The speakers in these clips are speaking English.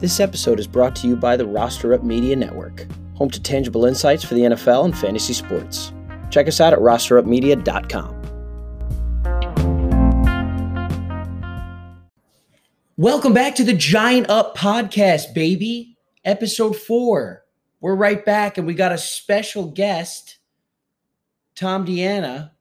This episode is brought to you by the Roster Up Media Network, home to tangible insights for the NFL and fantasy sports. Check us out at rosterupmedia.com. Welcome back to the Giant Up Podcast, baby. Episode four. We're right back, and we got a special guest, Tom Deanna.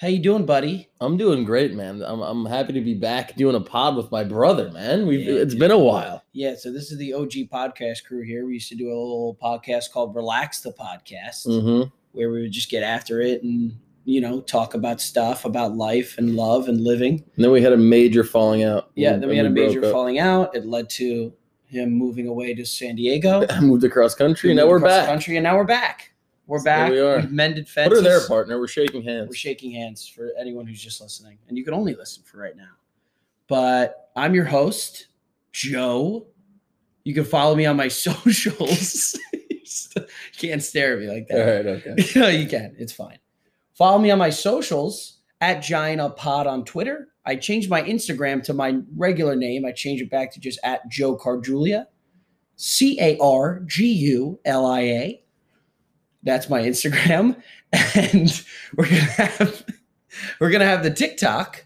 How you doing, buddy? I'm doing great, man. I'm I'm happy to be back doing a pod with my brother, man. We've Yeah, it's dude. been a while. Yeah, so this is the OG podcast crew here. We used to do a little podcast called Relax the Podcast, hmm where we would just get after it and you know talk about stuff about life and love and living. And then we had a major falling out. Yeah, then we had a major falling out. It led to him moving away to San Diego. I moved across country. We now we're across back. country, and now we're back. We're back. we are. We've mended fences. her there, partner. We're shaking hands. We're shaking hands for anyone who's just listening, and you can only listen for right now. But I'm your host, Joe. You can follow me on my socials. you can't stare at me like that. right, okay. no, you can. It's fine. Follow me on my socials at Giant Up Pod on Twitter. I changed my Instagram to my regular name. I changed it back to just at Joe Cargulia, C A R G U L I A. That's my Instagram, and we're gonna have we're gonna have the TikTok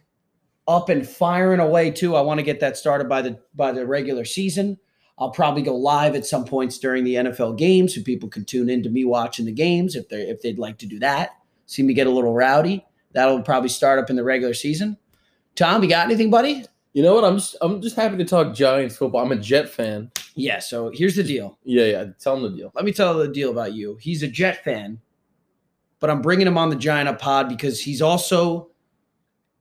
up and firing away too. I want to get that started by the by the regular season. I'll probably go live at some points during the NFL games so people can tune in to me watching the games if they if they'd like to do that. See me get a little rowdy. That'll probably start up in the regular season. Tom, you got anything, buddy? You know what? I'm just I'm just happy to talk Giants football. I'm a Jet fan. Yeah, so here's the deal. Yeah, yeah. Tell him the deal. Let me tell the deal about you. He's a Jet fan, but I'm bringing him on the Giant Up Pod because he's also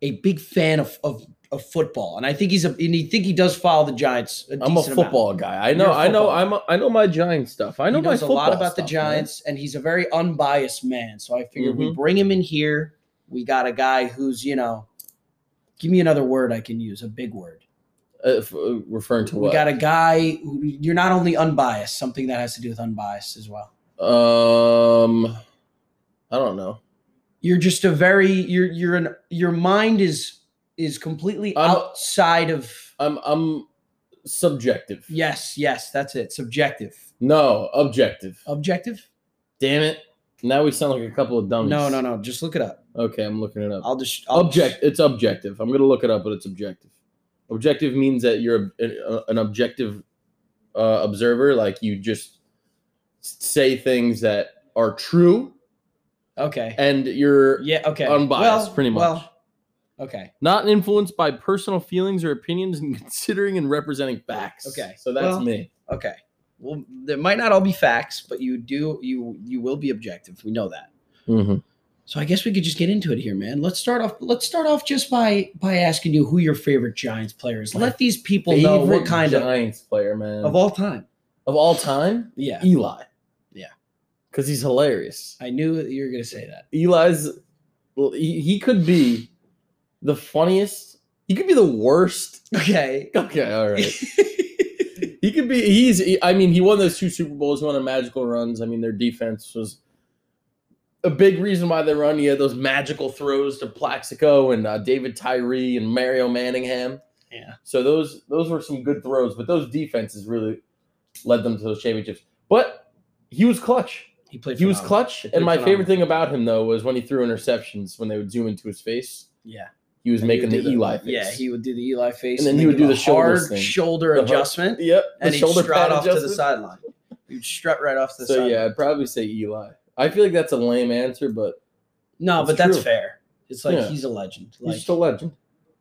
a big fan of, of, of football, and I think he's a and he think he does follow the Giants. I'm a decent amount. football guy. I know. I know. I'm. A, I know my Giant stuff. I know he my knows a lot about the stuff, man. Giants, and he's a very unbiased man. So I figured we Mhm. bring him in here. We got a guy who's you know, give me another word I can use, a big word. Uh, uh, referring to what? We got a guy you're not only unbiased, something that has to do with unbiased as well. um, I don't know. You're just a very you're you're an your mind is is completely I'm- outside of I'm. I'm subjective. yes yes that's it subjective No, objective. objective Damn it. Now we sound like a couple of dummies. no no no just look it up Okay, I'm looking it up. I'll just I'll Object. It's objective. I'm gonna look it up, but it's objective. Objective means that you're a, a- an objective uh, observer. Like you just say things that are true, okay and you're yeah okay unbiased, well, pretty much. well okay not influenced by personal feelings or opinions, and considering and representing facts. Okay, so that's well- me. Okay. Well, there might not all be facts, but you do you you will be objective. We know that. Mm-hmm. So I guess we could just get into it here, man. Let's start off. Let's start off just by by asking you who your favorite Giants player is. Let these people know what kind of Giants player, man, of of all time. of all time? Yeah, Eli. Yeah. because he's hilarious. I knew you were going to say that. Eli's well, he, he could be the funniest. He could be the worst. Okay. Okay, all right. he could be. He's. I mean, he won those two Super Bowls. He Won a magical runs. I mean, their defense was a big reason why they run. You had those magical throws to Plaxico and uh, David Tyree and Mario Manningham. yeah. So those those were some good throws, but those defenses really led them to those championships. But he was clutch. He played. He was clutch. played And my favorite thing about him though was when he threw interceptions when they would zoom into his face. Yeah. He was And making would the Eli face. Yeah, he would do the Eli face, And then he would do the thing. shoulder The adjustment, Yep. And he'd strut off to the sideline. He'd strut right off to the So sideline. yeah, I'd probably say Eli. I feel like that's a lame answer, but No, but that's true. fair. It's like Yeah. he's a legend. he's Like just a legend.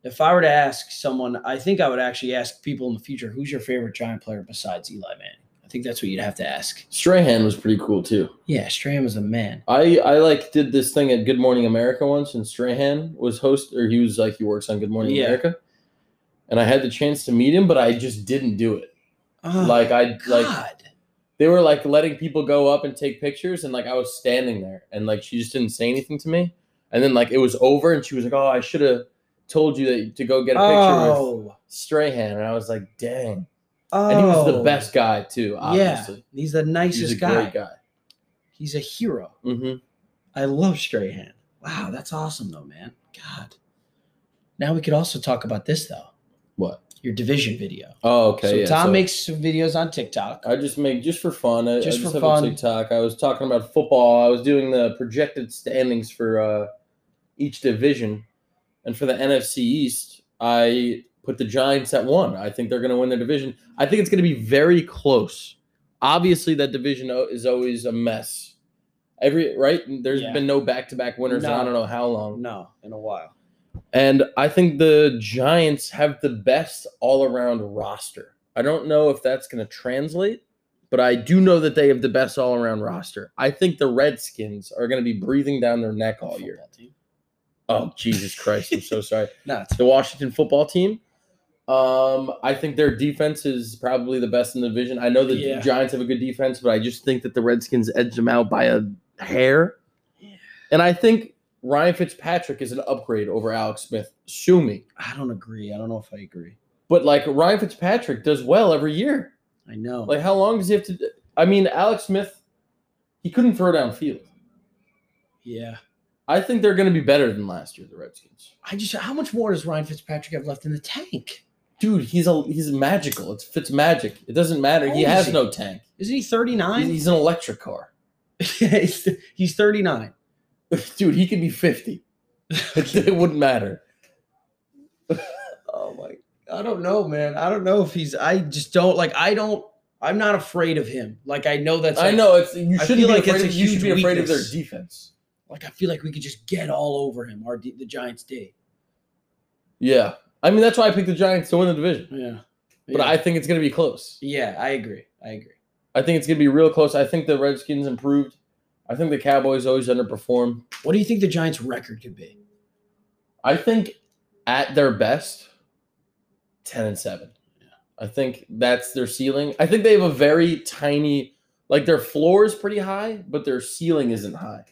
if I were to ask someone, I think I would actually ask people in the future, who's your favorite Giant player besides Eli Manning? I think that's what you'd have to ask. Strahan was pretty cool too. Yeah, Strahan was a man. I I like did this thing at Good Morning America once, and Strahan was host, or he was like he works on Good Morning Yeah. America, and I had the chance to meet him, but I just didn't do it. Oh, like I like God. They were like letting people go up and take pictures, and like I was standing there, and like she just didn't say anything to me, and then like it was over, and she was like, "Oh, I should have told you that to go get a picture with oh, Strahan," and I was like, "Dang." oh, And he was the best guy too. Yeah, he's the he's nicest a guy. great guy. He's a hero. hmm I love Strahan. Wow, that's awesome though, man. God. Now we could also talk about this though. What? Your division video. Oh, okay. so yeah, Tom so makes some videos on TikTok. I just make just for fun. I, Just I just for fun. TikTok. I was talking about football. I was doing the projected standings for uh, each division, and for the NFC East, I put the Giants at one. I think they're going to win their division. I think it's going to be very close. Obviously, that division is always a mess. Every right, there's Yeah. been no back to back winners. in I don't know how long. No, in a while. And I think the Giants have the best all around roster. I don't know if that's going to translate, but I do know that they have the best all around roster. I think the Redskins are going to be breathing down their neck all year. Oh, Jesus Christ. I'm so sorry. No, The Washington football team. Um, I think their defense is probably the best in the division. I know the Yeah. Giants have a good defense, but I just think that the Redskins edge them out by a hair. Yeah. And I think Ryan Fitzpatrick is an upgrade over Alex Smith. Sue me. I don't agree. I don't know if I agree. But like Ryan Fitzpatrick does well every year. I know. Like how long does he have to? I mean, Alex Smith, he couldn't throw downfield. yeah. I think they're going to be better than last year, the Redskins. I just how much more does Ryan Fitzpatrick have left in the tank? Dude, he's a he's magical. It's Fitz magic. It doesn't matter. He has he? no tank. Isn't he 39? he's an electric car. he's, he's 39. Dude, he could be 50. It, wouldn't matter. Oh my I don't know, man. I don't know if he's I just don't like I don't I'm not afraid of him. Like I know that's I know it's you shouldn't be like afraid it's a of, you should be afraid of their defense. like I feel like we could just get all over him. Our the Giants D. Yeah. I mean that's why I picked the Giants to win the division. Yeah. But yeah. I think it's going to be close. Yeah, I agree. I agree. I think it's going to be real close. I think the Redskins improved. I think the Cowboys always underperform. What do you think the Giants record could be? I think at their best, 10 and 7. I think that's their ceiling. I think they have a very tiny, like their floor is pretty high, but their ceiling isn't high.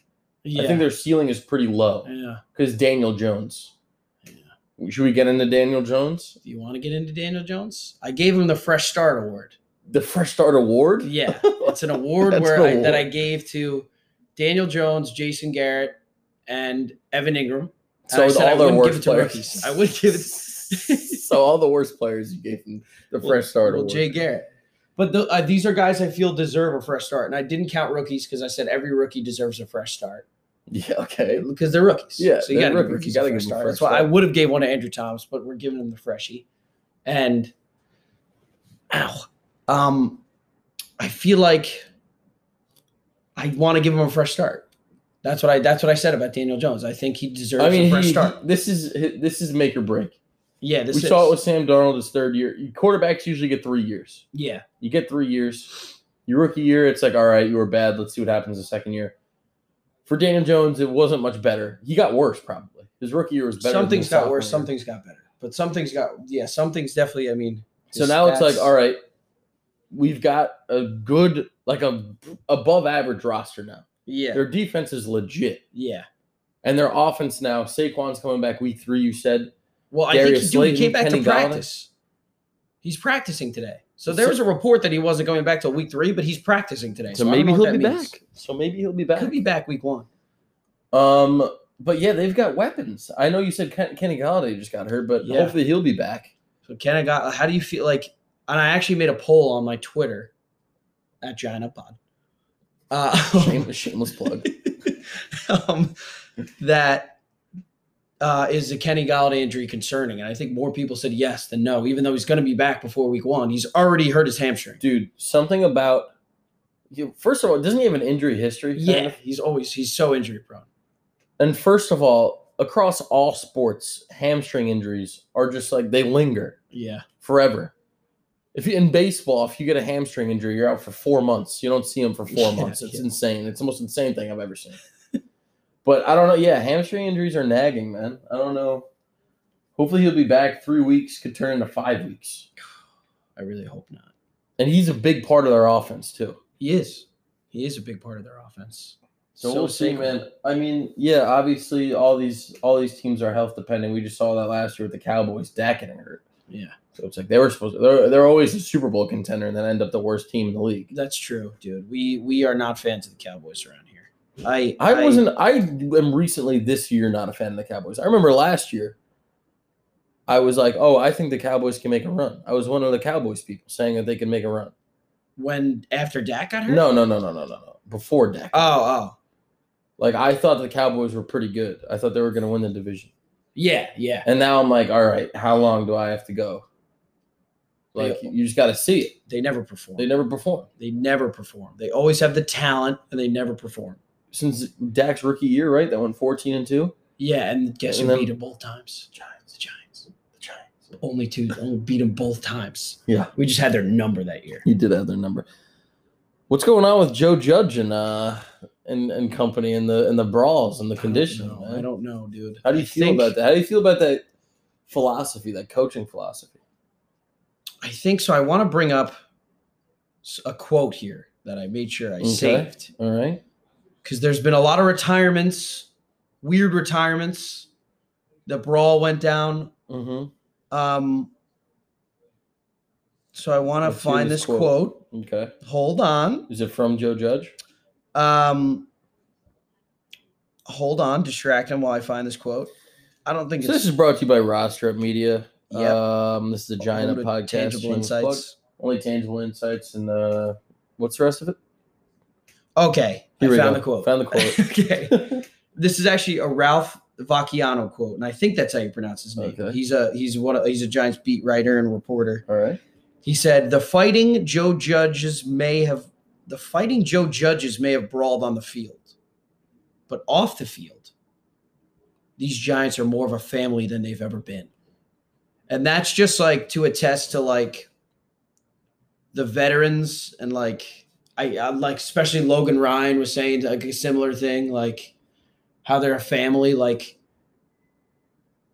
Yeah. I think their ceiling is pretty low yeah. because Daniel Jones. Yeah. Should we get into Daniel Jones? Do you want to get into Daniel Jones? I gave him the Fresh Start Award. The Fresh Start Award? Yeah, it's an award where an I, that I gave to Daniel Jones, Jason Garrett, and Evan Engram. So I said I all give worst to players. I would give it. so all the worst players you gave them the Fresh Start well. Jay Garrett. But the, uh, these are guys I feel deserve a fresh start, and I didn't count rookies because I said every rookie deserves a fresh start yeah, okay. because they're rookies. Yeah, so you got to rookies. rookies You gotta a fresh give them a start. That's why I would have gave one to Andrew Thomas, but we're giving him the freshie. And ow, um, I feel like I want to give him a fresh start. That's what I. That's what I said about Daniel Jones. I think he deserves I mean, a fresh he- start. this is this is make or break. Yeah, this we is, saw it with Sam Darnold his third year. Quarterbacks usually get three years. yeah, You get three years. Your rookie year, it's like, all right, you were bad. Let's see what happens the second year. For Daniel Jones, it wasn't much better. He got worse, probably. His rookie year was better. some than things his got worse, year. some things got better, but some things got yeah, some things definitely. I mean, So now it's like, all right, we've got a good, like a above average roster now. yeah, Their defense is legit, yeah. and their offense now. Saquon's coming back week three. You said Well, I Darius think he, dude, he came back Kenny to Golladay. practice. He's practicing today. So there was a report that he wasn't going back till week three, but he's practicing today. so So, maybe he'll be means. back. So maybe he'll be back. Could be back week one. Um, but yeah, they've got weapons. I know you said Ken- Kenny Golladay just got hurt, but Yeah. hopefully he'll be back. So Kenny got. How do you feel like? And I actually made a poll on my Twitter at Giant Up Pod. Uh, Shameless, shameless plug. um, that uh, is the Kenny Golladay injury concerning? And I think more people said yes than no, even though he's going to be back before week one. He's already hurt his hamstring. Dude, something about you. First of all, doesn't he have an injury history? Yeah, of? he's always he's so injury prone. And first of all, across all sports, hamstring injuries are just like they linger Yeah, forever. If you, in baseball, if you get a hamstring injury, you're out for four months. You don't see them for four Yeah, months. It's yeah. insane. It's the most insane thing I've ever seen. but I don't know. Yeah, hamstring injuries are nagging, man. I don't know. Hopefully, he'll be back. Three weeks could turn into five weeks, I really hope not. and he's a big part of their offense too. He is. He is a big part of their offense. So, we'll see, sacred. man. I mean, yeah, obviously all these all these teams are health dependent. We just saw that last year with the Cowboys, Dak getting hurt. Yeah, So it's like they were supposed to. They're, they're always a Super Bowl contender and then end up the worst team in the league. that's true, dude. We we are not fans of the Cowboys around here. I I wasn't. I am recently this year not a fan of the Cowboys. I remember last year. I was like, oh, I think the Cowboys can make a run. I was one of the Cowboys people saying that they can make a run. When after Dak got hurt? No, no, no, no, no, no, no. Before Dak. Oh, oh. Like I thought the Cowboys were pretty good. I thought they were going to win the division. Yeah, yeah. And now I'm like, all right, how long do I have to go? Like They- you just got to see it. They never perform. They never perform They never perform. They always have the talent and they never perform. since Dak's rookie year, right? That went 14 and two. Yeah, and guess And who beat them both times? Giants. The Giants. The Giants. Only two. Only beat them both times. Yeah. We just had their number that year. You did have their number. What's going on with Joe Judge and uh and, and company and the and the brawls and the condition? I don't know. I don't know, dude. How do you I feel think- about that? How do you feel about that philosophy, that coaching philosophy? I think so. I want to bring up a quote here that I made sure I Okay. saved All right. because there's been a lot of retirements, weird retirements. The brawl went down. Mm-hmm. Um, so I want to find this quote. Okay. Hold on. Is it from Joe Judge? Um, hold on. Distract him while I find this quote. I don't think So it's this is brought to you by Roster Media. Yep. Um, this is the Giant to podcast. Tangible plug. insights. Only tangible insights, and uh, what's the rest of it? Okay, Here I found go. the quote. Found the quote. okay. this is actually a Ralph Vacchiano quote, and I think that's how you pronounce his name. Okay. He's a he's one of, he's a Giants beat writer and reporter. All right. He said the fighting Joe Judges may have the fighting Joe Judges may have brawled on the field, but off the field, these Giants are more of a family than they've ever been, and that's just like to attest to like the veterans and like I, I like especially Logan Ryan was saying like a similar thing like how they're a family like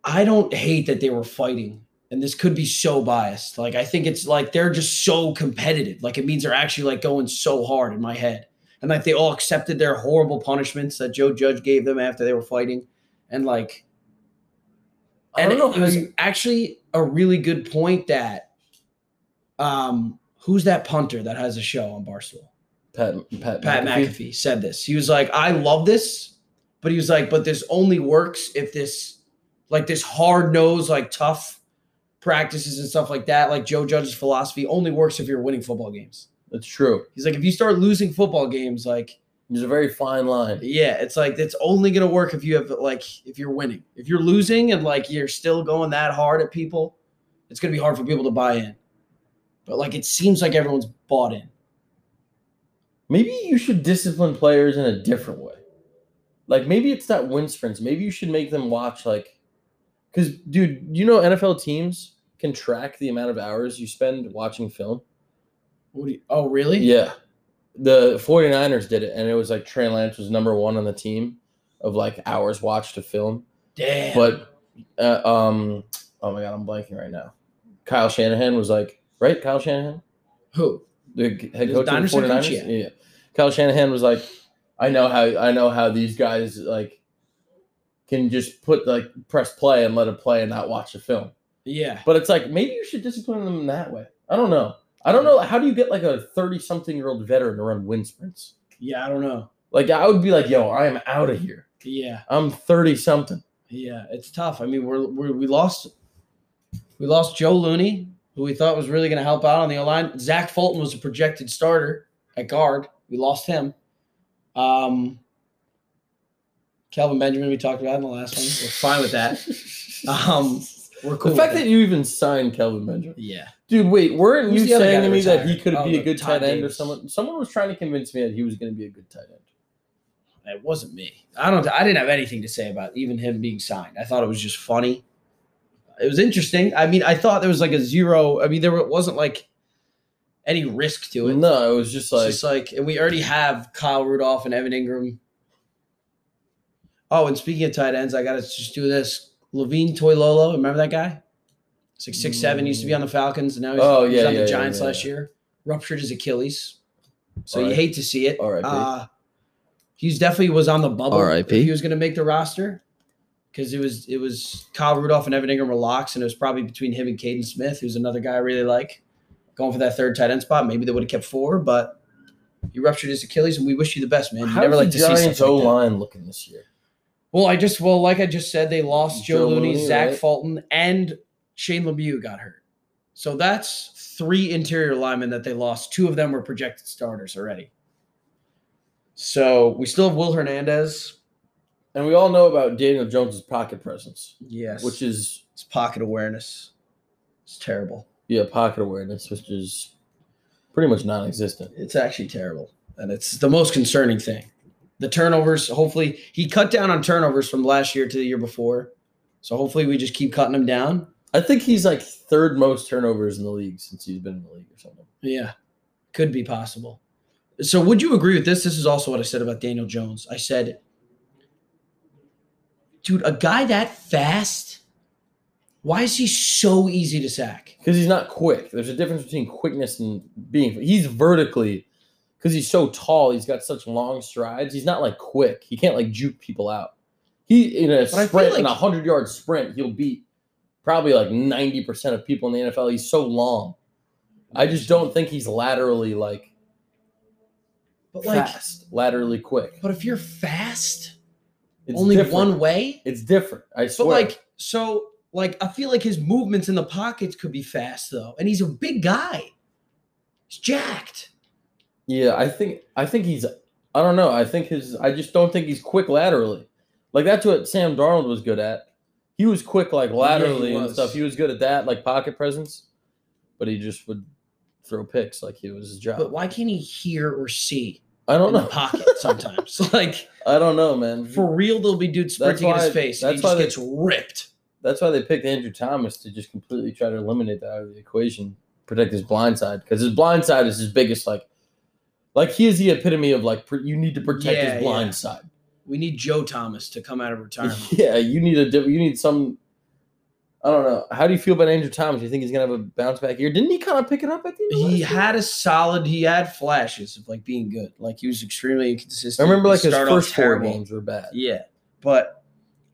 I don't hate that they were fighting and this could be so biased like I think it's like they're just so competitive like it means they're actually like going so hard in my head and like they all accepted their horrible punishments that Joe Judge gave them after they were fighting and like I and don't know it was you- actually a really good point that um who's that punter that has a show on Barstool? Pat Pat, Pat McAfee. said this. He was like, I love this, but he was like, but this only works if this like this hard nosed, like tough practices and stuff like that, like Joe Judge's philosophy only works if you're winning football games. That's true. He's like, if you start losing football games, like There's a very fine line. yeah, it's like it's only gonna work if you have like if you're winning. If you're losing and like you're still going that hard at people, it's gonna be hard for people to buy in. But like it seems like everyone's bought in. Maybe you should discipline players in a different way. Like maybe it's not win sprints. Maybe you should make them watch like because dude, you know NFL teams can track the amount of hours you spend watching film. What do you, oh really? Yeah. The 49ers did it, and it was like Trey Lance was number one on the team of like hours watched to film. Damn. But uh, um oh my god, I'm blanking right now. Kyle Shanahan was like, right? Kyle Shanahan? who? the head coach of the Niners 49ers? coach, yeah. yeah. Kyle Shanahan was like, I know how I know how these guys like can just put like press play and let it play and not watch the film. Yeah. But it's like maybe you should discipline them in that way. I don't know. I don't know. How do you get like a 30 something year old veteran to run wind sprints? Yeah, I don't know. Like I would be like, yo, I am out of here. Yeah. I'm 30 something. Yeah, it's tough. I mean, we're, we're we lost we lost Joe Looney, who we thought was really going to help out on the O line. Zach Fulton was a projected starter at guard. We lost him. Um, Kelvin Benjamin, we talked about in the last one. We're fine with that. Um, we're cool. the fact with that you even signed Kelvin Benjamin. yeah, Dude, wait, weren't Who's you the other guy saying to that me that he could Oh, be a good tight end or someone? Someone was trying to convince me that he was going to be a good tight end. it wasn't me. I don't. I didn't have anything to say about even him being signed. I thought it was just funny. It was interesting. I mean, I thought there was like a zero. I mean, there wasn't like any risk to it. No, it was just It's like just like, and we already have Kyle Rudolph and Evan Engram. Oh, and speaking of tight ends, I gotta just do this. Levine Toilolo, remember that guy? It's like six seven, used to be on the Falcons, and now he's, Oh, he's on yeah, the Giants yeah, last year. Ruptured his Achilles, so All you hate to see it. R.I.P.. Uh, he's definitely was on the bubble. R.I.P.. He was going to make the roster, because it was it was Kyle Rudolph and Evan Engram were locks, and it was probably between him and Kaden Smith, who's another guy I really like, going for that third tight end spot. Maybe they would have kept four, but he ruptured his Achilles, and we wish you the best, man. You never like the to see Giants O like line looking this year? Well, I just well, like I just said, they lost Joe, Joe Looney, Looney, Zach right? Fulton, and Shane Lemieux got hurt. So that's three interior linemen that they lost. Two of them were projected starters already. So we still have Will Hernandez. And we all know about Daniel Jones's pocket presence, Yes. which is It's pocket awareness. It's terrible. yeah, pocket awareness, which is pretty much non-existent. It's actually terrible. And it's the most concerning thing. The turnovers, hopefully, he cut down on turnovers from last year to the year before. So hopefully we just keep cutting them down. I think he's like third most turnovers in the league since he's been in the league or something. Yeah, could be possible. So, would you agree with this? This is also what I said about Daniel Jones. I said, dude, a guy that fast, why is he so easy to sack? Because he's not quick. There's a difference between quickness and being. He's vertically, because he's so tall. He's got such long strides. He's not like quick. He can't like juke people out. He in a But sprint, in a hundred yard sprint, he'll beat probably like ninety percent of people in the NFL. He's so long. I just don't think he's laterally like But like, fast, laterally quick. but if you're fast, It's only different. one way. It's different. I But swear. like, so like, I feel like his movements in the pockets could be fast though, and he's a big guy. He's jacked. Yeah, I think I think he's I don't know. I think his I just don't think he's quick laterally. Like that's what Sam Darnold was good at. He was quick like laterally and was. stuff. He was good at that, like pocket presence. But he just would throw picks like he was his job. But why can't he hear or see I don't in the know. pocket sometimes? like. I don't know, man. For real, there'll be dudes sprinting in his face. and that's he why just they- gets ripped. That's why they picked Andrew Thomas to just completely try to eliminate that out of the equation, protect his blind side because his blind side is his biggest like, like he is the epitome of like pr- you need to protect Yeah, his blind yeah. side. We need Joe Thomas to come out of retirement. Yeah, you need a you need some. I don't know. How do you feel about Andrew Thomas? You think he's gonna have a bounce back year? Didn't he kind of pick it up at the end? of he had a solid. He had flashes of like being good. Like he was extremely inconsistent. I remember like his first four games were bad. Yeah, but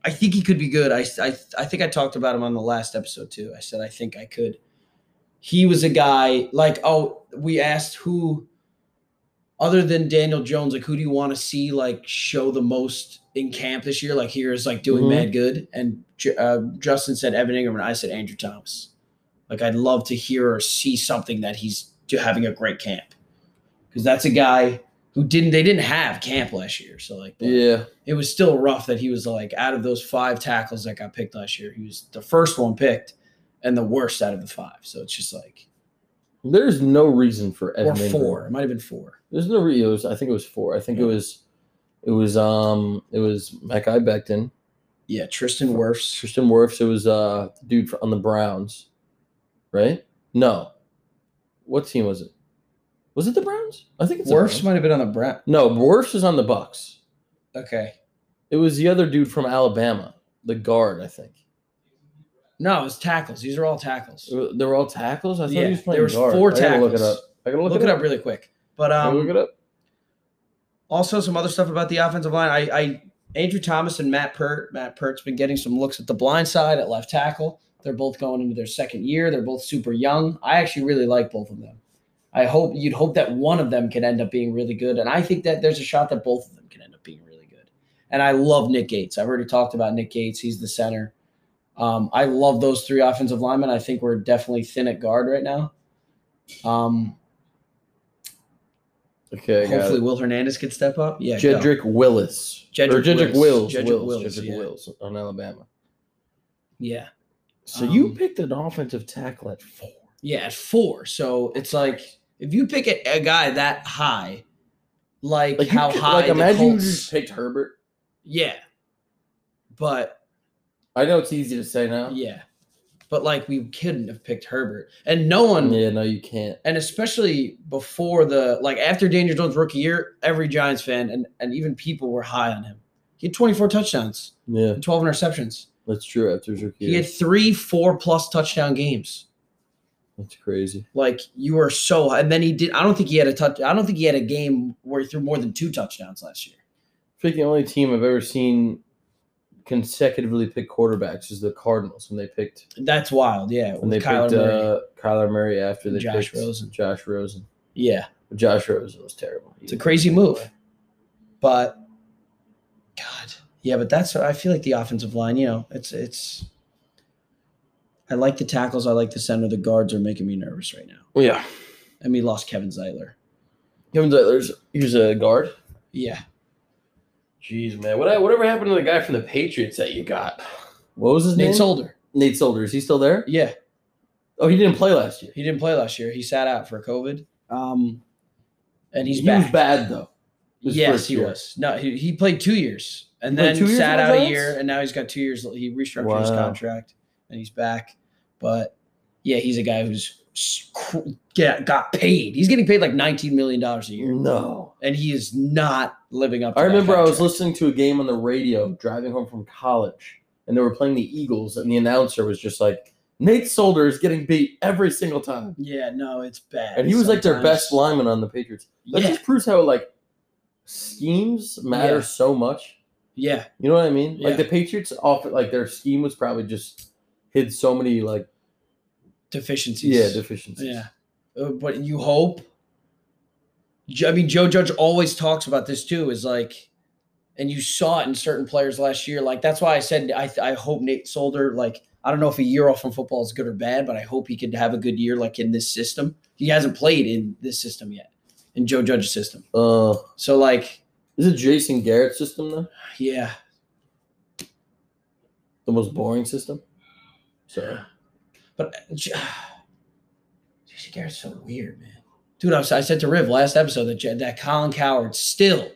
I think he could be good. I, I I think I talked about him on the last episode too. I said I think I could. He was a guy like oh we asked who, other than Daniel Jones, like who do you want to see like show the most in camp this year? Like here is like doing Mhm. mad good. And uh, Justin said Evan Engram, and I said Andrew Thomas. Like I'd love to hear or see something that he's having a great camp because that's a guy who didn't they didn't have camp last year. So like Yeah, it was still rough that he was like out of those five tackles that got picked last year, he was the first one picked and the worst out of the five. So it's just like there's no reason for or Evan Engram. four. It might have been four. There's no re- it was, I think it was four. I think it was, it was um, it was Mekhi Becton, Yeah, Tristan Wirfs. Tristan Wirfs. It was uh, the dude on the Browns, right? No, what team was it? Was it the Browns? I think it's Wirfs might have been on the Browns. No, Wirfs was on the Bucs. Okay. It was the other dude from Alabama, the guard, I think. No, it was tackles. These are all tackles. They were all tackles. I thought Yeah, he was playing there was guard. four I gotta look it up. I gotta look, Look, it up really quick. But um, look it up. also some other stuff about the offensive line. I, I Andrew Thomas and Matt Peart. Matt Peart's been getting some looks at the blind side at left tackle. They're both going into their second year. They're both super young. I actually really like both of them. I hope you'd hope that one of them can end up being really good, and I think that there's a shot that both of them can end up being really good. And I love Nick Gates. I've already talked about Nick Gates. He's the center. Um, I love those three offensive linemen. I think we're definitely thin at guard right now. Um, Okay, hopefully. Will Hernandez could step up. Yeah, go. Willis. Jedrick or Jedrick Wills. Wills. Jedrick Wills. Wills, Jedrick yeah. Wills on Alabama. yeah. So you Um, picked an offensive tackle at four. Yeah, at four. So it's like if you pick a, a guy that high, like, Like how could- high Like imagine you Colts, just picked Herbert. yeah, but I know it's easy to say now. yeah, but like we couldn't have picked Herbert, and no one, Yeah, no, you can't. and especially before the like after Daniel Jones rookie year, every Giants fan and and even people were high on him. He had 24 touchdowns Yeah, and 12 interceptions. that's true. After his rookie He year. had three four plus touchdown games. That's crazy. Like you were so, and then he did. I don't think he had a touch. I don't think he had a game where he threw more than two touchdowns last year. I think the only team I've ever seen consecutively pick quarterbacks is the Cardinals when they picked That's wild. Yeah, when they Kyler picked Murray. uh, Kyler Murray after they Josh picked Rosen. Josh Rosen. yeah, But Josh Rosen was terrible. it's a crazy move, but God, yeah, but that's I feel like the offensive line. You know, it's it's. I like the tackles. I like the center. The guards are making me nervous right now. Yeah. And we lost Kevin Zeitler. Kevin Zeitler's he's a guard. Yeah. Jeez, man. What whatever happened to the guy from the Patriots that you got? What was his Nate name? Nate Solder. Nate Solder. Is he still there? Yeah. Oh, he didn't play last year. He didn't play last year. He sat out for COVID. Um, and he's he back. was bad though. Yes, he year. was. No, he, he played two years and He then two years sat out a year, and now he's got two years. He restructured his contract, and he's back. But yeah, he's a guy who's s- cr- get, got paid. He's getting paid like nineteen million dollars a year, No. and he is not living up. to I that remember I was listening to a game on the radio driving home from college, and they were playing the Eagles, and the announcer was just like, Nate Solder is getting beat every single time. Yeah, no, it's bad. And he was like their best lineman on the Patriots. That Yeah, just proves how like schemes matter Yeah. so much. yeah, You know what I mean? Yeah. Like the Patriots often like their scheme was probably just hid so many like deficiencies. yeah deficiencies. Yeah, Uh, but you hope. I mean, Joe Judge always talks about this too. Is like, and you saw it in certain players last year. Like that's why I said I I hope Nate Solder. Like I don't know if a year off from football is good or bad, but I hope he could have a good year like in this system. He hasn't played in this system yet, in Joe Judge's system. Uh, So like, is it Jason Garrett system though? yeah, The most boring system. So But uh, Jason Garrett's so weird, man. Dude, I, was, I said to Riv last episode that that Colin Cowherd still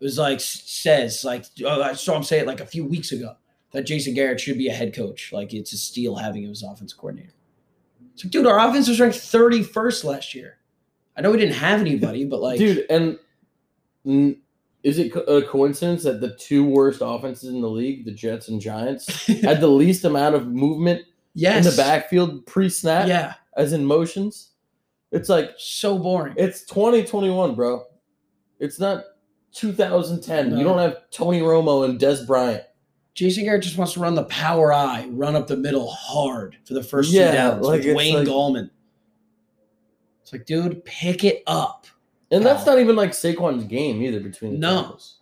was like says like oh, I saw him say it like a few weeks ago that Jason Garrett should be a head coach. Like it's a steal having him as offensive coordinator. It's like, dude, our offense was ranked thirty first last year. I know we didn't have anybody, but like, dude, and is it a coincidence that the two worst offenses in the league, the Jets and Giants, had the least amount of movement yes, in the backfield pre-snap, yeah, as in motions? It's like so boring. it's 2021, bro. It's not 2010. No. You don't have Tony Romo and Dez Bryant. Jason Garrett just wants to run the power I, run up the middle hard for the first Yeah, two downs like, with Wayne like- Gallman. It's like, dude, pick it up. And that's not even like Saquon's game either between the No. tackles.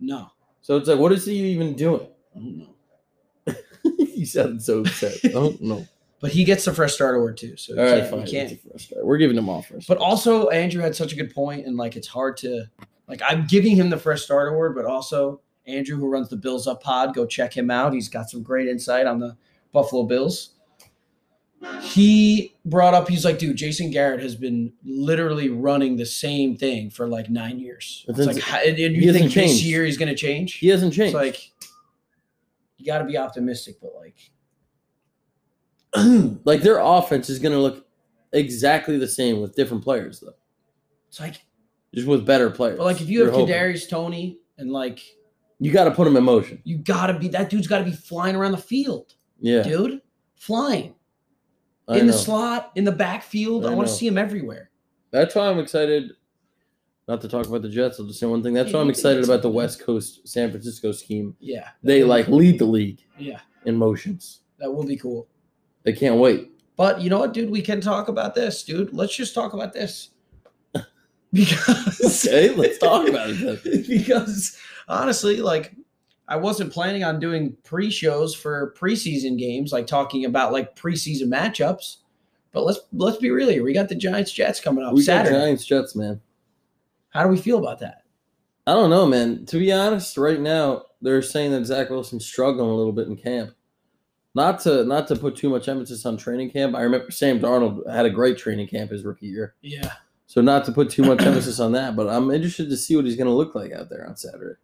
No, So it's like, what is he even doing? I don't know. he sounded so upset. I don't know. But he gets the fresh start award too, so All right, can't, fine. you can't. It's a first start. We're giving him all first. But also, Andrew had such a good point, and like it's hard to like. I'm giving him the fresh start award, but also Andrew, who runs the Bills Up Pod, go check him out. He's got some great insight on the Buffalo Bills. He brought up, he's like, dude, Jason Garrett has been literally running the same thing for like nine years. It's like, how- and you think this year he's going to change? he hasn't It's changed. like, you got to be optimistic, but like, like their offense is going to look exactly the same with different players, though, it's like, just with better players. but like if you have. Kadarius Toney and like, you got to put him in motion. you got to be, that dude's got to be flying around the field. Yeah, dude. Flying I in the slot, in the backfield. I, I want to see him everywhere. That's why I'm excited. Not to talk about the Jets, I'll just say one thing. That's Yeah, why I'm excited about the West Coast San Francisco scheme. Yeah, They like lead the league yeah, in motions. that will be cool. They can't wait. But you know what, dude? We can talk about this, dude. Let's just talk about this because Okay, let's talk about it because honestly, like. I wasn't planning on doing pre-shows for preseason games, like talking about like preseason matchups. But let's let's be real here. We got the Giants Jets coming up We got Saturday. Giants Jets, man. How do we feel about that? I don't know, man. To be honest, right now they're saying that Zach Wilson's struggling a little bit in camp. Not to not to put too much emphasis on training camp. I remember Sam Darnold had a great training camp his rookie year. Yeah. So not to put too much emphasis on that, but I'm interested to see what he's going to look like out there on Saturday.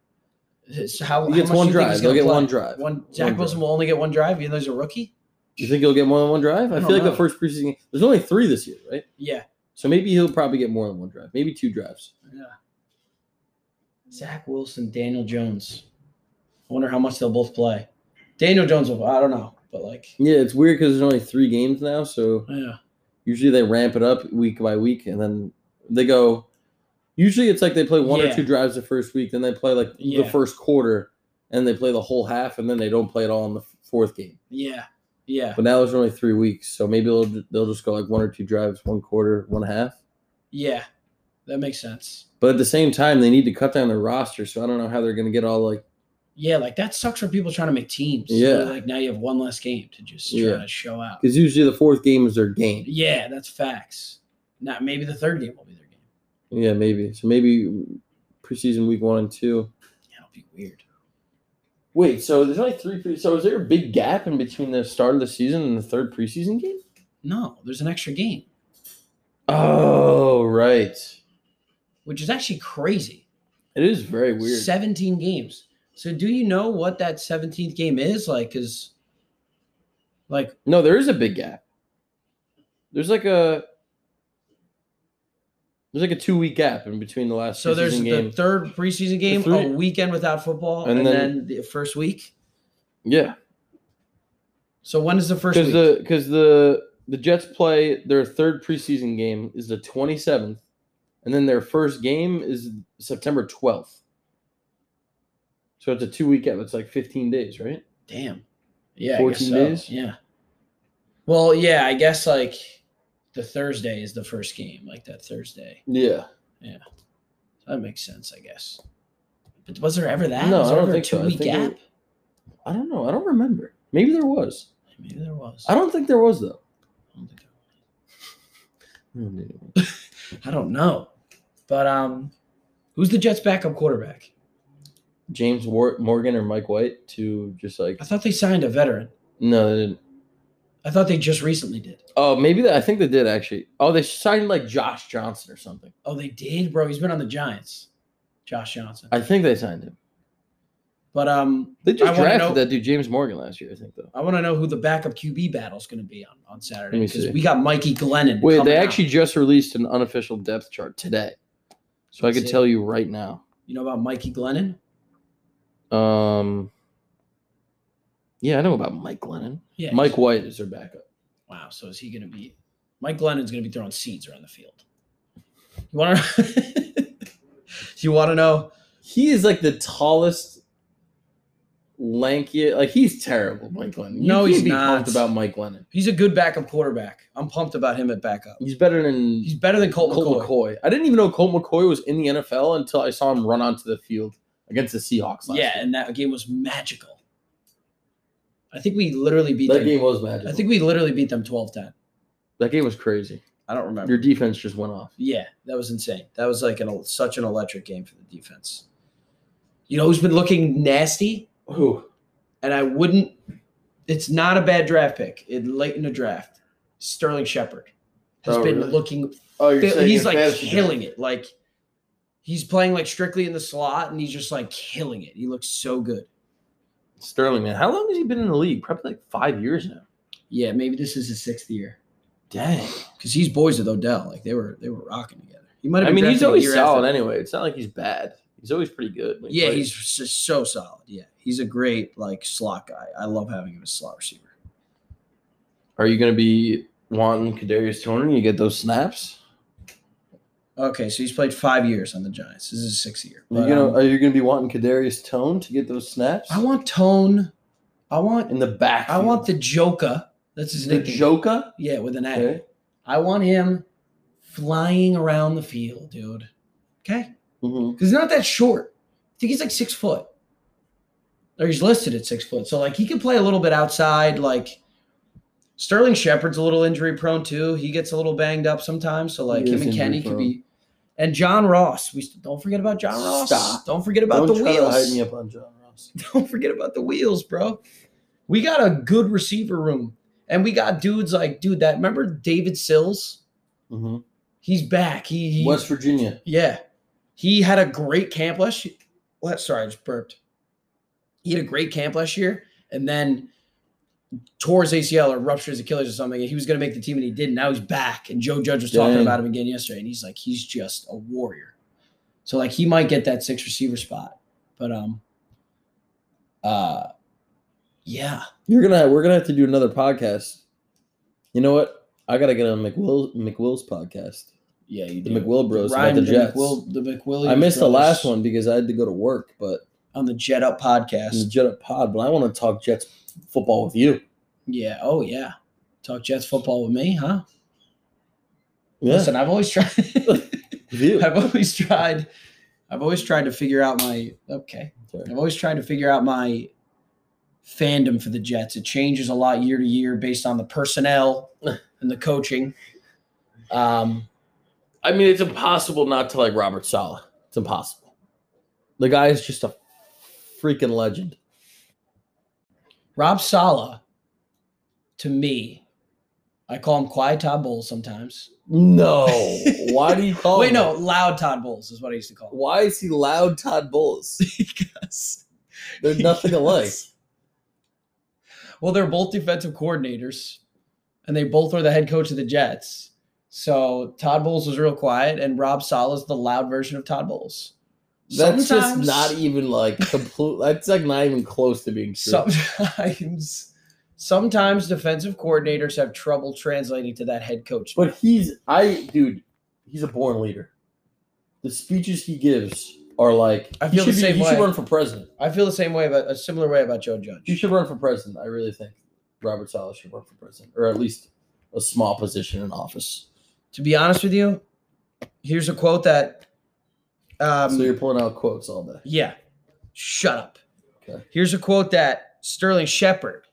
So how, He gets much one do you think drive. He'll get play? one drive. One Zach One Wilson drive. will only get one drive, even though he's a rookie. You think he'll get more than one drive? I, I feel like know. the first preseason game, there's only three this year, right? Yeah, So maybe he'll probably get more than one drive, maybe two drives. yeah. Zach Wilson, Daniel Jones. I wonder how much they'll both play. Daniel Jones will. I don't know, but like, Yeah, it's weird because there's only three games now, so yeah, usually they ramp it up week by week, and then they go. Usually it's like they play one Yeah. or two drives the first week, then they play like Yeah. the first quarter, and they play the whole half, and then they don't play it all in the fourth game. yeah, yeah, But now there's only three weeks, so maybe they'll they'll just go like one or two drives, one quarter, one half. yeah. That makes sense. But at the same time, they need to cut down their roster, so I don't know how they're going to get all like Yeah, like that sucks for people trying to make teams. Yeah. like now you have one less game to just try Yeah. to show out. Because usually the fourth game is their game. Yeah, that's facts. Not maybe the third game will be their game. Yeah, maybe. So maybe preseason week one and two. Yeah, it'll be weird. Wait, so there's only three. Pre- so is there a big gap in between the start of the season and the third preseason game? No, there's an extra game, Oh, right. which is actually crazy. It is very weird. 17 games. So do you know what that 17th game is? Like, is like No, there is a big gap. There's like a there's like a two week gap in between the last so there's preseason the third preseason game, three- a weekend without football, And and, then- then, the first week. yeah, So when is the first because the because the the Jets play their third preseason game is the 27th, and then their first game is September 12th. So it's a two week gap. It's like 15 days, right? Damn. Yeah. 14 I guess so. days? Yeah. Well, yeah, I guess like the Thursday is the first game, like that Thursday. Yeah. Yeah. That makes sense, I guess. But was there ever that? No, was I don't think a so. I two week think gap? it- I don't know. I don't remember. Maybe there was. Maybe there was. I don't think there was though. I don't think there was. I don't know. But um who's the Jets backup quarterback? James War- Morgan or Mike White to just like I thought they signed a veteran. no, they didn't. I thought they just recently did. Oh, maybe that. I think they did actually. Oh, they signed like Josh Johnson or something. Oh, they did, bro. He's been on the Giants. Josh Johnson. I think they signed him. But um They just wanna drafted know- that dude James Morgan last year. I think though. I want to know who the backup QB battle is going to be on, on Saturday because we got Mikey Glennon. Wait, they out. actually just released an unofficial depth chart today, so I could tell you right now. you know about Mikey Glennon? Um. Yeah, I know about Mike Glennon. Yeah, Mike White is their backup. Wow. So is he going to be? Mike Glennon's going to be throwing seeds around the field. You want to? you want to know? He is like the tallest, lanky. Like he's terrible, Mike Glennon. You No, he's be not. pumped about Mike Glennon. He's a good backup quarterback. I'm pumped about him at backup. He's better than He's better than Colt, Colt McCoy. McCoy. I didn't even know Colt McCoy was in the NFL until I saw him run onto the field against the Seahawks. Last Yeah, year. and that game was magical. I think we literally beat that them. game was magical. I think we literally beat them 12-10. that game was crazy. I don't remember. Your defense just went off. Yeah, that was insane. That was like an such an electric game for the defense. You know who's been looking nasty? Who? And I wouldn't. It's not a bad draft pick. It late in the draft. Sterling Shepard has Oh, been really? looking. Oh, you're saying He's like killing it. Like he's playing like strictly in the slot, and he's just like killing it. He looks so good. Sterling, man. How long has he been in the league? Probably like five years now. Yeah, maybe this is his sixth year Dang. because he's boys with Odell. Like they were they were rocking together. He might. Have I mean, he's always solid after. anyway. It's not like he's bad. He's always pretty good. he Yeah, plays. he's just so solid. Yeah, he's a great like slot guy. I love having him as slot receiver. Are you going to be wanting Kadarius Toney? You get those snaps. Okay, so he's played five years on the Giants. This is his sixth year. Are you gonna um, Are you gonna be wanting Kadarius Tone to get those snaps? I want Tone. I want. in the back. I want the Joker. That's his the nickname. Joka. Yeah, with an A. I Okay. want him flying around the field, dude. Okay, because he's not that short. I think he's like six foot, or he's listed at six foot. So like he can play a little bit outside. Like Sterling Shepard's a little injury prone too. He gets a little banged up sometimes. So like He him is and Kenny could be. And John Ross, we don't forget about John Ross. Stop. Don't forget about Don't the try to hype wheels. me up on John Ross. Don't forget about the wheels, bro. We got a good receiver room. And we got dudes like, dude, that remember David Sills? hmm He's back. He, he West Virginia. yeah. He had a great camp last year. Well, sorry, I just burped. He had a great camp last year and then tore his ACL or ruptured his Achilles or something. And he was going to make the team and he didn't. Now he's back. And Joe Judge was talking Dang. about him again yesterday. And he's like, he's just a warrior. So like he might get that six receiver spot. But um uh yeah. You're gonna. We're gonna have to do another podcast. You know what? I gotta get on McWill McWill's podcast. Yeah, you The do. McWill Bros Ryan, about the Jets. McWill, the McWilliams I missed the last one because I had to go to work, but on the Jet Up in the podcast. Jet Up Pod. But I want to talk Jets football with you. Yeah. Oh yeah. Talk Jets football with me, huh? Yeah, Listen, I've always tried. you. I've always tried. I've always tried to figure out my. Okay. Sorry. I've always tried to figure out my fandom for the Jets. It changes a lot year to year based on the personnel and the coaching. Um, I mean, it's impossible not to like Robert Saleh. It's impossible. The guy is just a freaking legend. Rob Saleh, to me, I call him Quiet Todd Bowles sometimes. No. Why do you call Wait, him no, that? Loud Todd Bowles is what I used to call him. Why is he loud Todd Bowles? because They're nothing alike. Well, they're both defensive coordinators, and they both are the head coach of the Jets. So Todd Bowles was real quiet, and Rob Saleh is the loud version of Todd Bowles. That's just not even like complete. That's like not even close to being true. Sometimes, sometimes defensive coordinators have trouble translating to that head coach. But he's I dude, he's a born leader. The speeches he gives are like I feel the be- same he should way. run for president. I feel the same way about a similar way about Joe Judge. You should run for president. I really think Robert Saleh should run for president, or at least a small position in office. To be honest with you, here's a quote that. Um, so you're pulling out quotes all day. Yeah. Shut up. Okay. Here's a quote that Sterling Shepard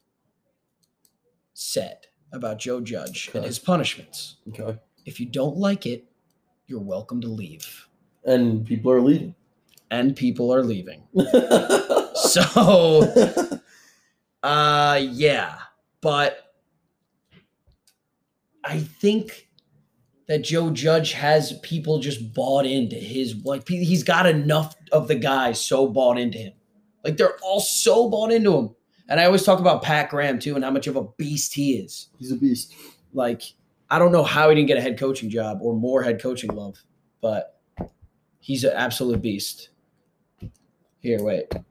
said about Joe Judge and his punishments. Okay, If you don't like it, you're welcome to leave. and people are leaving. And people are leaving. So, uh yeah, but I think that Joe Judge has people just bought into his like he- he's got enough of the guys so bought into him. Like they're all so bought into him. And I always talk about Pat Graham too and how much of a beast he is. He's a beast. Like I don't know how he didn't get a head coaching job or more head coaching love, but he's an absolute beast. Here, wait. Let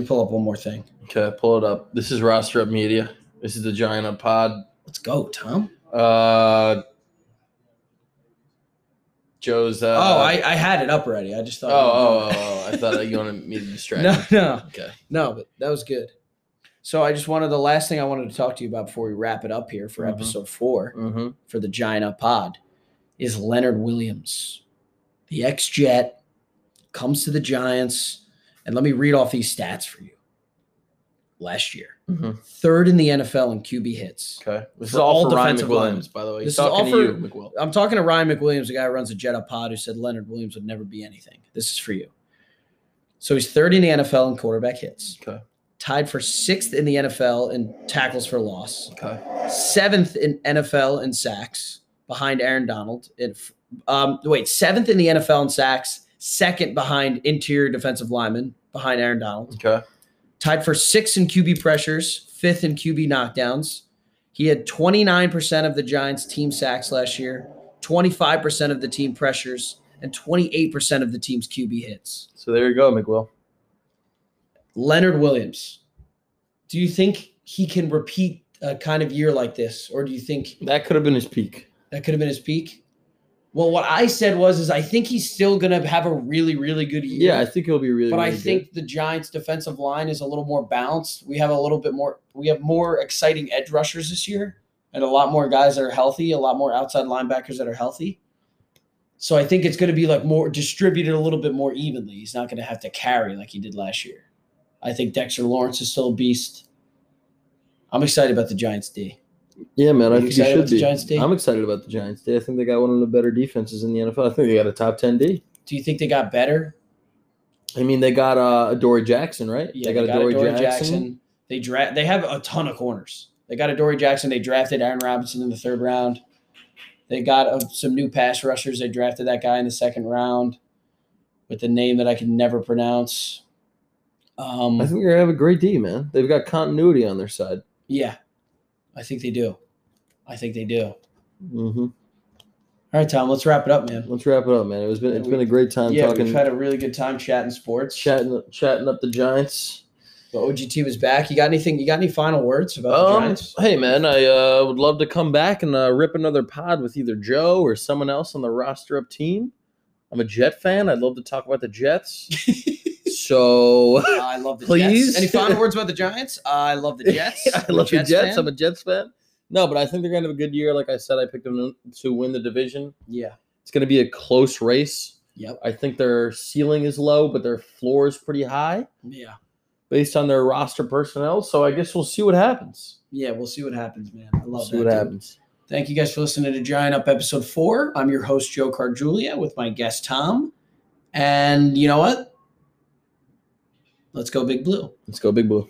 me pull up one more thing. Okay, pull it up. This is Roster Up Media. This is the Giant Up Pod. Let's go, Tom. Uh, Joe's. Uh, oh, I, I had it up already. I just Oh, thought. oh, oh, oh, I thought you wanted me to distract. no, you. no, Okay. no. But that was good. So I just wanted the last thing I wanted to talk to you about before we wrap it up here for Mhm. episode four Mm-hmm. for the Giant Up Pod is Leonard Williams, the ex Jet, comes to the Giants, and let me read off these stats for you. Last year, Mhm. third in the NFL in QB hits. Okay. This is all all for Ryan defensive McWilliams, by the way. This He's is all to for- you. I'm talking to Ryan McWilliams, the guy who runs the Jet Up Pod, who said Leonard Williams would never be anything. This is for you. So he's third in the NFL in quarterback hits, Okay. tied for sixth in the NFL in tackles for loss, Okay. seventh in NFL in sacks behind Aaron Donald. In, um, wait, seventh in the NFL in sacks, second behind interior defensive lineman behind Aaron Donald. Okay. Tied for sixth in QB pressures, fifth in QB knockdowns. He had 29% of the Giants' team sacks last year, 25% of the team pressures, and 28% of the team's QB hits. So there you go, McWill. Leonard Williams, do you think he can repeat a kind of year like this, or do you think That could have been his peak. that could have been his peak? Well, what I said was, is I think he's still going to have a really, really good year. Yeah, I think he'll be really. but I really good. think the Giants' defensive line is a little more balanced. We have a little bit more. We have more exciting edge rushers this year, and a lot more guys that are healthy. A lot more outside linebackers that are healthy. So I think it's going to be like more distributed a little bit more evenly. He's not going to have to carry like he did last year. I think Dexter Lawrence is still a beast. I'm excited about the Giants D. Yeah, man, Are I you think excited should the be. Giants D? I'm excited about the Giants. D. I think they got one of the better defenses in the NFL. I think they got a top ten D. Do you think they got better? I mean, they got uh, Dory Jackson, right? Yeah, they got, Adoree', Jackson. They draft. They have a ton of corners. They got Adoree' Jackson. They drafted Aaron Robinson in the third round. They got uh, some new pass rushers. They drafted that guy in the second round with the name that I can never pronounce. Um, I think they're gonna have a great D, man. They've got continuity on their side. yeah, I think they do. I think they do. hmm All right, Tom. Let's wrap it up, man. Let's wrap it up, man. It was been it's We- been a great time yeah, talking, we've had a really good time chatting sports. chatting, chatting up the Giants. The OGT was back. You got anything? You got any final words about the Um, Giants? hey man, I uh, would love to come back and uh, rip another pod with either Joe or someone else on the roster up team. I'm a Jet fan. I'd love to talk about the Jets. so I love the Please? Jets. Any final words about the Giants? I love the Jets. I love the Jets. fan. I'm a Jets fan. No, but I think they're going to have a good year. Like I said, I picked them to win the division. yeah. It's going to be a close race. Yep. I think their ceiling is low, but their floor is pretty high Yeah. based on their roster personnel. So I guess we'll see what happens. Yeah, we'll see what happens, man. I love We'll see that. what dude. happens. Thank you guys for listening to Giant Up episode four. I'm your host, Joe Cargulia, with my guest, Tom. And you know what? Let's go, Big Blue. Let's go, Big Blue.